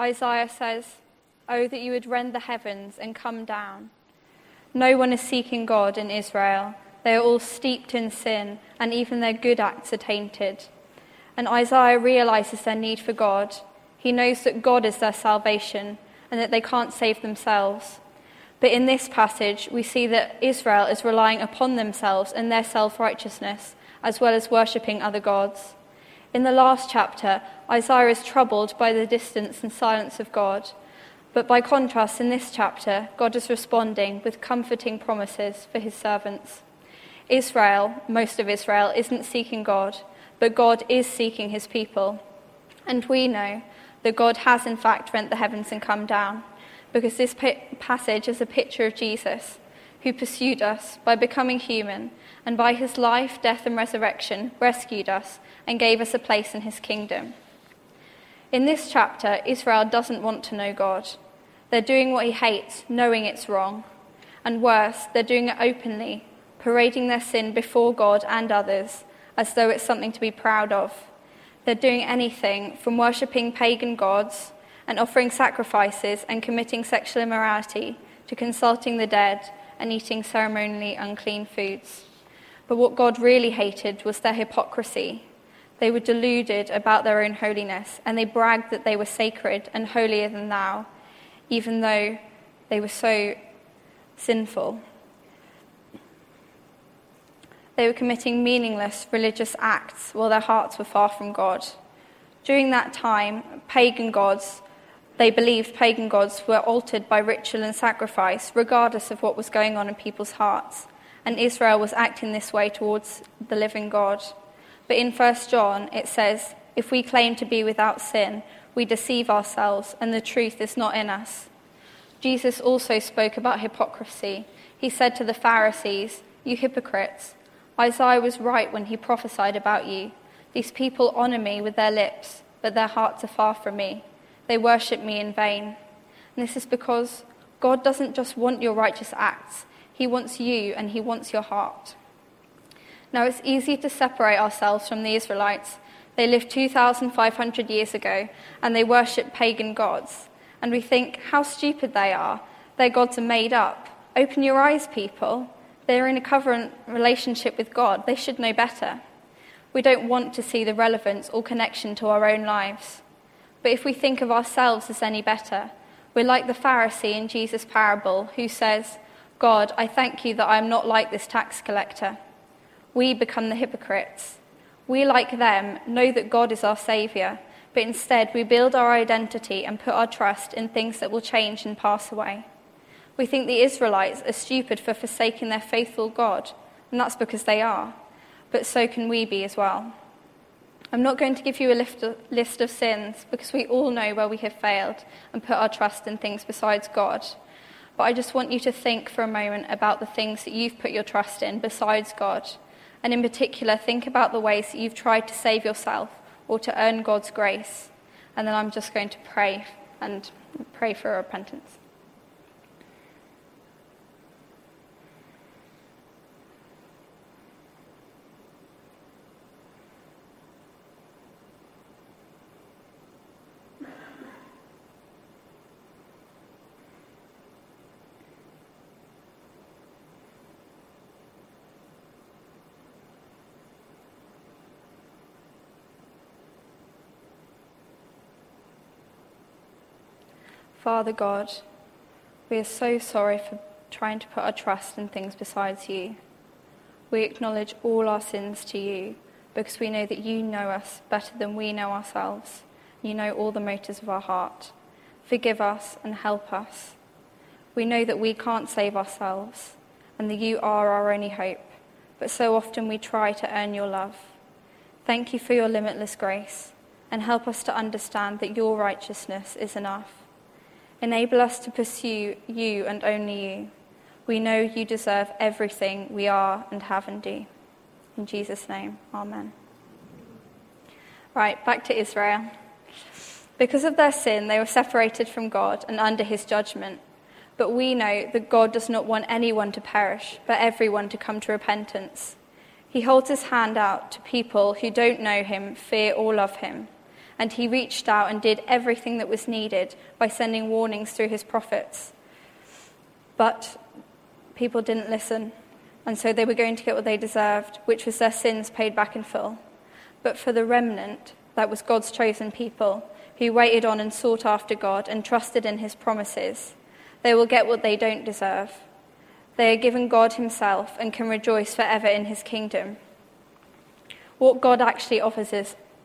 Isaiah says, Oh, that you would rend the heavens and come down. No one is seeking God in Israel. They are all steeped in sin, and even their good acts are tainted. And Isaiah realizes their need for God. He knows that God is their salvation and that they can't save themselves. But in this passage, we see that Israel is relying upon themselves and their self righteousness, as well as worshipping other gods. In the last chapter, Isaiah is troubled by the distance and silence of God. But by contrast, in this chapter, God is responding with comforting promises for his servants. Israel, most of Israel, isn't seeking God, but God is seeking his people. And we know that God has in fact rent the heavens and come down, because this passage is a picture of Jesus, who pursued us by becoming human and by his life, death, and resurrection rescued us and gave us a place in his kingdom. In this chapter, Israel doesn't want to know God. They're doing what he hates, knowing it's wrong. And worse, they're doing it openly, parading their sin before God and others as though it's something to be proud of. They're doing anything from worshipping pagan gods and offering sacrifices and committing sexual immorality to consulting the dead and eating ceremonially unclean foods. But what God really hated was their hypocrisy. They were deluded about their own holiness, and they bragged that they were sacred and holier than thou, even though they were so sinful. They were committing meaningless religious acts while their hearts were far from God. During that time, pagan gods, they believed pagan gods were altered by ritual and sacrifice, regardless of what was going on in people's hearts and Israel was acting this way towards the living God. But in 1 John, it says, If we claim to be without sin, we deceive ourselves, and the truth is not in us. Jesus also spoke about hypocrisy. He said to the Pharisees, You hypocrites, Isaiah was right when he prophesied about you. These people honor me with their lips, but their hearts are far from me. They worship me in vain. And this is because God doesn't just want your righteous acts, he wants you and He wants your heart. Now, it's easy to separate ourselves from the Israelites. They lived 2,500 years ago and they worship pagan gods. And we think, how stupid they are. Their gods are made up. Open your eyes, people. They're in a covenant relationship with God. They should know better. We don't want to see the relevance or connection to our own lives. But if we think of ourselves as any better, we're like the Pharisee in Jesus' parable who says, God, I thank you that I am not like this tax collector. We become the hypocrites. We, like them, know that God is our Saviour, but instead we build our identity and put our trust in things that will change and pass away. We think the Israelites are stupid for forsaking their faithful God, and that's because they are. But so can we be as well. I'm not going to give you a list of sins because we all know where we have failed and put our trust in things besides God. But I just want you to think for a moment about the things that you've put your trust in besides God. And in particular, think about the ways that you've tried to save yourself or to earn God's grace. And then I'm just going to pray and pray for repentance. Father God, we are so sorry for trying to put our trust in things besides you. We acknowledge all our sins to you because we know that you know us better than we know ourselves. You know all the motives of our heart. Forgive us and help us. We know that we can't save ourselves and that you are our only hope, but so often we try to earn your love. Thank you for your limitless grace and help us to understand that your righteousness is enough. Enable us to pursue you and only you. We know you deserve everything we are and have and do. In Jesus' name, amen. Right, back to Israel. Because of their sin, they were separated from God and under his judgment. But we know that God does not want anyone to perish, but everyone to come to repentance. He holds his hand out to people who don't know him, fear, or love him and he reached out and did everything that was needed by sending warnings through his prophets. But people didn't listen, and so they were going to get what they deserved, which was their sins paid back in full. But for the remnant, that was God's chosen people, who waited on and sought after God and trusted in his promises, they will get what they don't deserve. They are given God himself and can rejoice forever in his kingdom. What God actually offers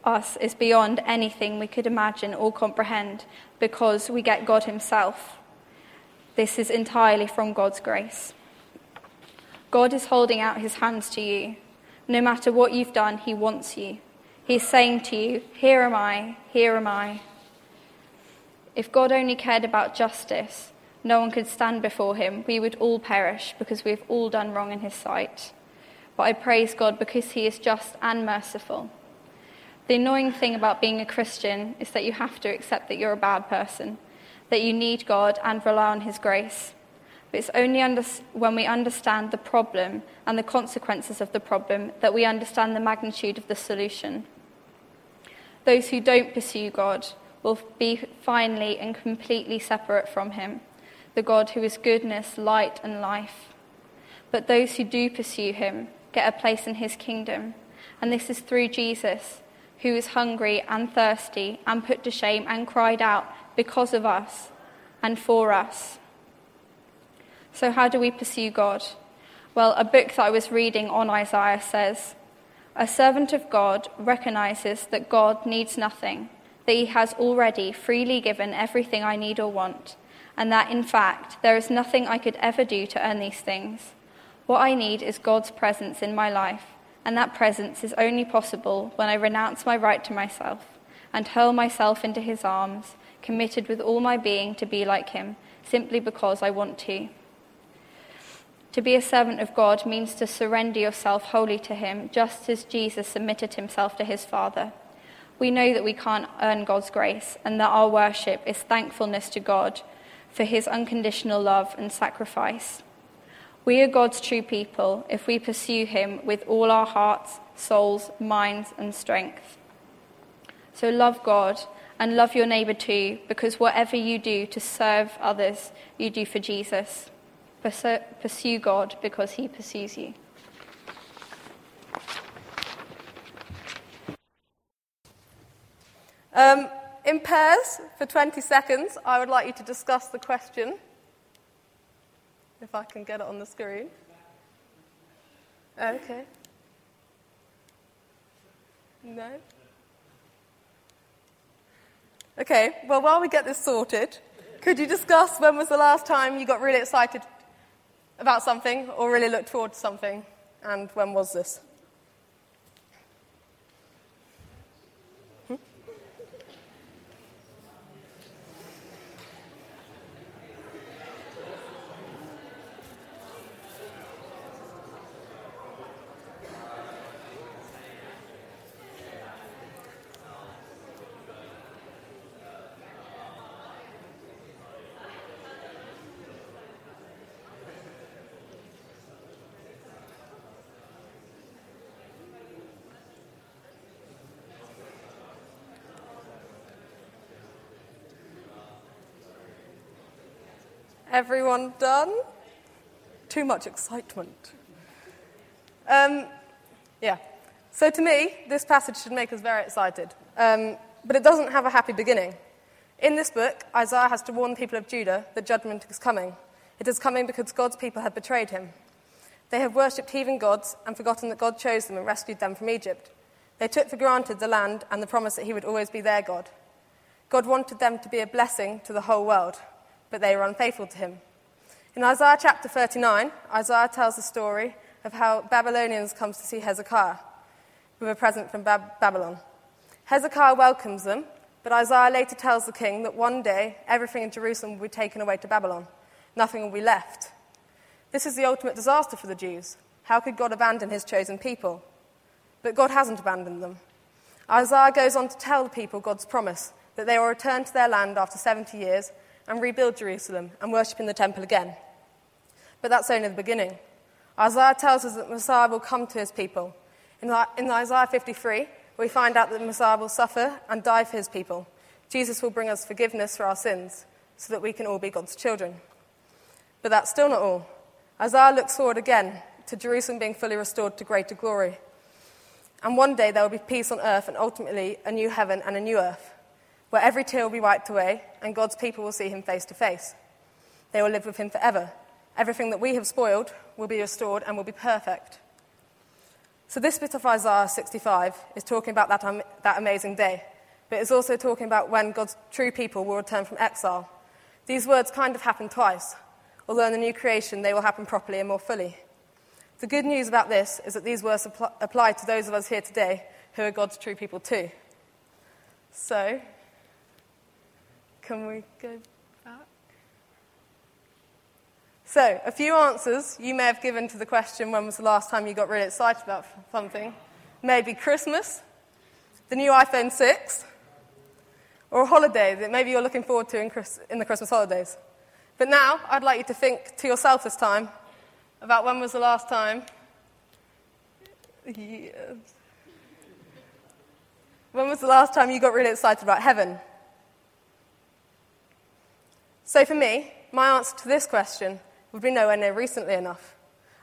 us is beyond anything we could imagine or comprehend because we get God himself. This is entirely from God's grace. God is holding out his hands to you. No matter what you've done, he wants you. He's saying to you, Here am I, here am I. If God only cared about justice, no one could stand before him. We would all perish because we've all done wrong in his sight. But I praise God because he is just and merciful. The annoying thing about being a Christian is that you have to accept that you're a bad person, that you need God and rely on his grace. But it's only under, when we understand the problem and the consequences of the problem that we understand the magnitude of the solution. Those who don't pursue God will be finally and completely separate from Him, the God who is goodness, light, and life. But those who do pursue Him get a place in His kingdom, and this is through Jesus, who is hungry and thirsty and put to shame and cried out because of us and for us. So, how do we pursue God? Well, a book that I was reading on Isaiah says, a servant of God recognizes that God needs nothing, that he has already freely given everything I need or want, and that in fact there is nothing I could ever do to earn these things. What I need is God's presence in my life, and that presence is only possible when I renounce my right to myself and hurl myself into his arms, committed with all my being to be like him, simply because I want to. To be a servant of God means to surrender yourself wholly to Him, just as Jesus submitted Himself to His Father. We know that we can't earn God's grace and that our worship is thankfulness to God for His unconditional love and sacrifice. We are God's true people if we pursue Him with all our hearts, souls, minds, and strength. So love God and love your neighbour too, because whatever you do to serve others, you do for Jesus. Pursue God because he pursues you. Um, in pairs, for 20 seconds, I would like you to discuss the question. If I can get it on the screen. Okay. No? Okay, well, while we get this sorted, could you discuss when was the last time you got really excited about something or really looked forward to something, and when was this? Everyone done? Too much excitement. Um, yeah. So to me, this passage should make us very excited. Um, but it doesn't have a happy beginning. In this book, Isaiah has to warn the people of Judah that judgment is coming. It is coming because God's people have betrayed him. They have worshipped heathen gods and forgotten that God chose them and rescued them from Egypt. They took for granted the land and the promise that he would always be their God. God wanted them to be a blessing to the whole world but they were unfaithful to him. In Isaiah chapter 39, Isaiah tells the story of how Babylonians come to see Hezekiah with a present from Bab- Babylon. Hezekiah welcomes them, but Isaiah later tells the king that one day everything in Jerusalem will be taken away to Babylon. Nothing will be left. This is the ultimate disaster for the Jews. How could God abandon his chosen people? But God hasn't abandoned them. Isaiah goes on to tell the people God's promise that they will return to their land after 70 years and rebuild Jerusalem and worship in the temple again. But that's only the beginning. Isaiah tells us that Messiah will come to his people. In, in Isaiah 53, we find out that Messiah will suffer and die for his people. Jesus will bring us forgiveness for our sins so that we can all be God's children. But that's still not all. Isaiah looks forward again to Jerusalem being fully restored to greater glory. And one day there will be peace on earth and ultimately a new heaven and a new earth, where every tear will be wiped away and God's people will see him face to face. They will live with him forever. Everything that we have spoiled will be restored and will be perfect. So, this bit of Isaiah 65 is talking about that, um, that amazing day, but it's also talking about when God's true people will return from exile. These words kind of happen twice, although in the new creation they will happen properly and more fully. The good news about this is that these words apply to those of us here today who are God's true people too. So, can we go back? So, a few answers you may have given to the question when was the last time you got really excited about something? Maybe Christmas, the new iPhone 6, or a holiday that maybe you're looking forward to in, Chris- in the Christmas holidays. But now, I'd like you to think to yourself this time about when was the last time. Yes. When was the last time you got really excited about heaven? So, for me, my answer to this question would be nowhere near recently enough.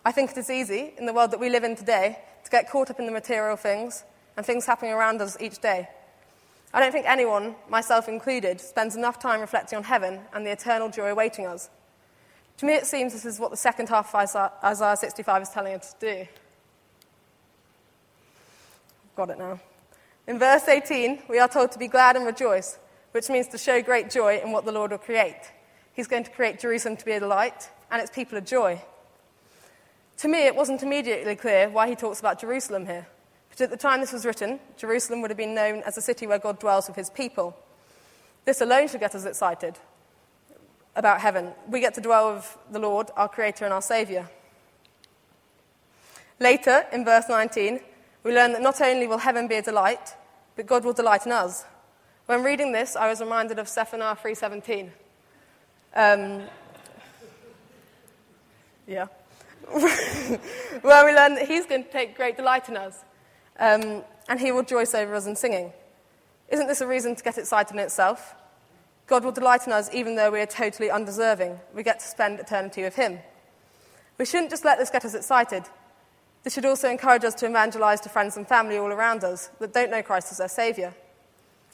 I think it is easy, in the world that we live in today, to get caught up in the material things and things happening around us each day. I don't think anyone, myself included, spends enough time reflecting on heaven and the eternal joy awaiting us. To me, it seems this is what the second half of Isaiah 65 is telling us to do. Got it now. In verse 18, we are told to be glad and rejoice, which means to show great joy in what the Lord will create. He's going to create Jerusalem to be a delight, and its people a joy. To me, it wasn't immediately clear why he talks about Jerusalem here. But at the time this was written, Jerusalem would have been known as the city where God dwells with his people. This alone should get us excited about heaven. We get to dwell with the Lord, our Creator and our Saviour. Later, in verse 19, we learn that not only will heaven be a delight, but God will delight in us. When reading this, I was reminded of Zephaniah 3.17. Um, yeah. Where we learn that he's going to take great delight in us, um, and he will rejoice over us in singing. Isn't this a reason to get excited in itself? God will delight in us even though we are totally undeserving. We get to spend eternity with Him. We shouldn't just let this get us excited. This should also encourage us to evangelize to friends and family all around us that don't know Christ as their Saviour.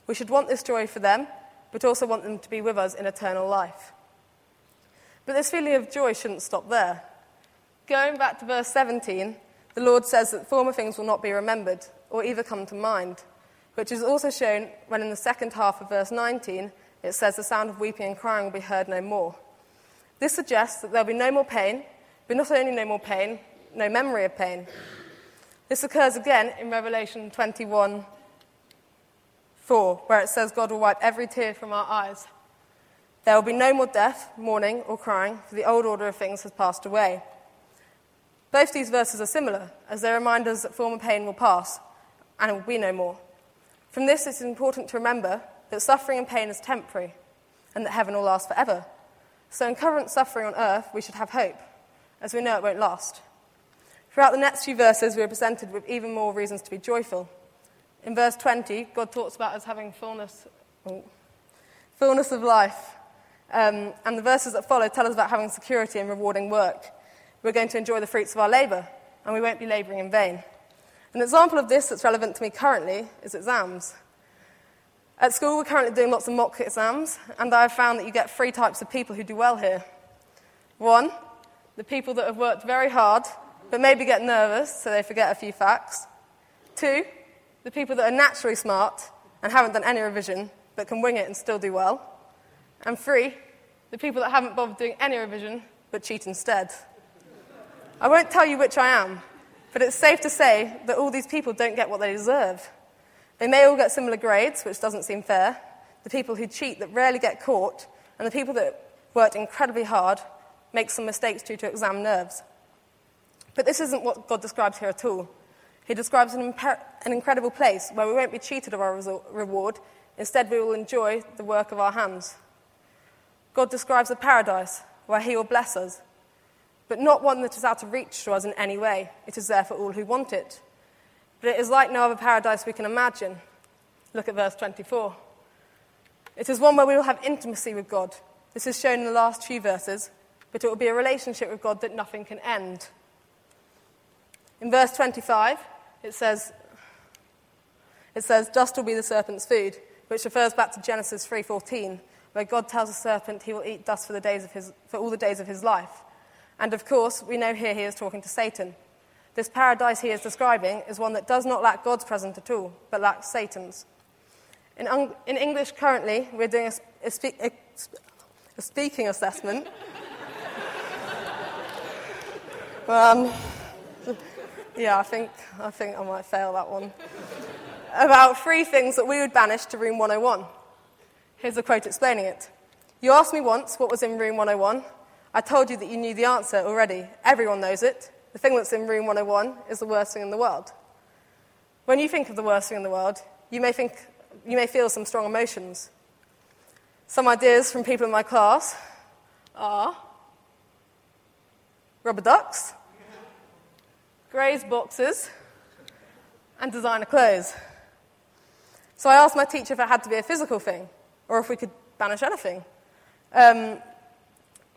We should want this joy for them, but also want them to be with us in eternal life. But this feeling of joy shouldn't stop there. Going back to verse 17, the Lord says that former things will not be remembered or even come to mind, which is also shown when in the second half of verse 19 it says the sound of weeping and crying will be heard no more. This suggests that there'll be no more pain, but not only no more pain, no memory of pain. This occurs again in Revelation 21 4, where it says God will wipe every tear from our eyes. There will be no more death, mourning, or crying, for the old order of things has passed away. Both these verses are similar, as they remind us that former pain will pass, and it will be no more. From this, it's important to remember that suffering and pain is temporary and that heaven will last forever. So, in current suffering on earth, we should have hope, as we know it won't last. Throughout the next few verses, we are presented with even more reasons to be joyful. In verse 20, God talks about us having fullness, oh, fullness of life. Um, and the verses that follow tell us about having security and rewarding work. We're going to enjoy the fruits of our labour, and we won't be labouring in vain. An example of this that's relevant to me currently is exams. At school, we're currently doing lots of mock exams, and I've found that you get three types of people who do well here. One, the people that have worked very hard, but maybe get nervous, so they forget a few facts. Two, the people that are naturally smart and haven't done any revision, but can wing it and still do well. And three, the people that haven't bothered doing any revision, but cheat instead. I won't tell you which I am, but it's safe to say that all these people don't get what they deserve. They may all get similar grades, which doesn't seem fair. The people who cheat that rarely get caught, and the people that worked incredibly hard make some mistakes due to exam nerves. But this isn't what God describes here at all. He describes an, imper- an incredible place where we won't be cheated of our reward, instead, we will enjoy the work of our hands. God describes a paradise where He will bless us, but not one that is out of reach to us in any way. It is there for all who want it. but it is like no other paradise we can imagine. Look at verse 24. It is one where we will have intimacy with God. This is shown in the last few verses, but it will be a relationship with God that nothing can end. In verse 25, it says, it says, dust will be the serpent's food, which refers back to Genesis 3.14, where God tells the serpent he will eat dust for, the days of his, for all the days of his life. And of course, we know here he is talking to Satan. This paradise he is describing is one that does not lack God's presence at all, but lacks Satan's. In, un- in English, currently, we're doing a, a, spe- a, a speaking assessment. um, yeah, I think, I think I might fail that one. About three things that we would banish to Room 101. Here's a quote explaining it. You asked me once what was in Room 101. I told you that you knew the answer already. Everyone knows it. The thing that's in room 101 is the worst thing in the world. When you think of the worst thing in the world, you may, think, you may feel some strong emotions. Some ideas from people in my class are rubber ducks, Grays boxes, and designer clothes. So I asked my teacher if it had to be a physical thing or if we could banish anything. Um,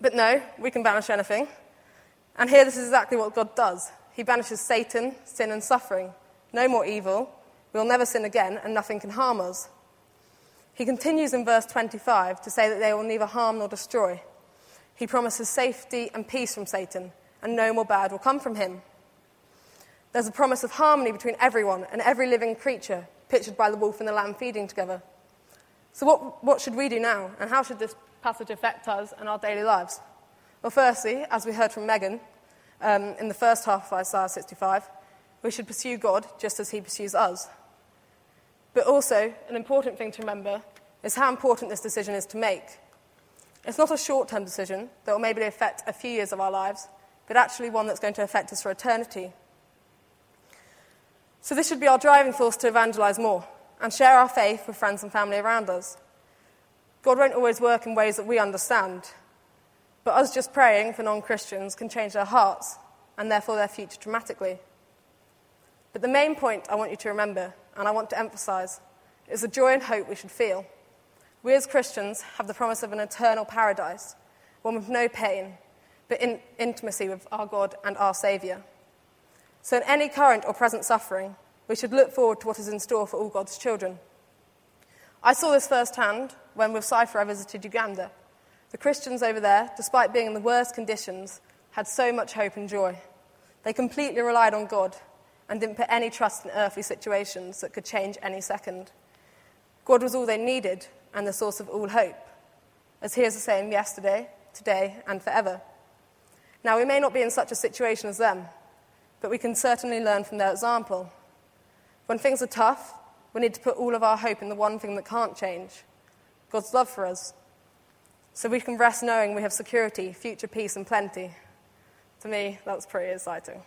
but no, we can banish anything. And here, this is exactly what God does He banishes Satan, sin, and suffering. No more evil. We'll never sin again, and nothing can harm us. He continues in verse 25 to say that they will neither harm nor destroy. He promises safety and peace from Satan, and no more bad will come from him. There's a promise of harmony between everyone and every living creature, pictured by the wolf and the lamb feeding together. So, what, what should we do now, and how should this passage affect us and our daily lives? Well, firstly, as we heard from Megan um, in the first half of Isaiah 65, we should pursue God just as He pursues us. But also, an important thing to remember is how important this decision is to make. It's not a short term decision that will maybe affect a few years of our lives, but actually one that's going to affect us for eternity. So, this should be our driving force to evangelize more and share our faith with friends and family around us. God won't always work in ways that we understand, but us just praying for non Christians can change their hearts and therefore their future dramatically. But the main point I want you to remember, and I want to emphasize, is the joy and hope we should feel. We as Christians have the promise of an eternal paradise, one with no pain, but in intimacy with our God and our Saviour. So, in any current or present suffering, we should look forward to what is in store for all God's children. I saw this firsthand when, with Cypher, I visited Uganda. The Christians over there, despite being in the worst conditions, had so much hope and joy. They completely relied on God and didn't put any trust in earthly situations that could change any second. God was all they needed and the source of all hope, as He is the same yesterday, today, and forever. Now, we may not be in such a situation as them, but we can certainly learn from their example. When things are tough, we need to put all of our hope in the one thing that can't change God's love for us so we can rest knowing we have security, future peace, and plenty. To me, that's pretty exciting.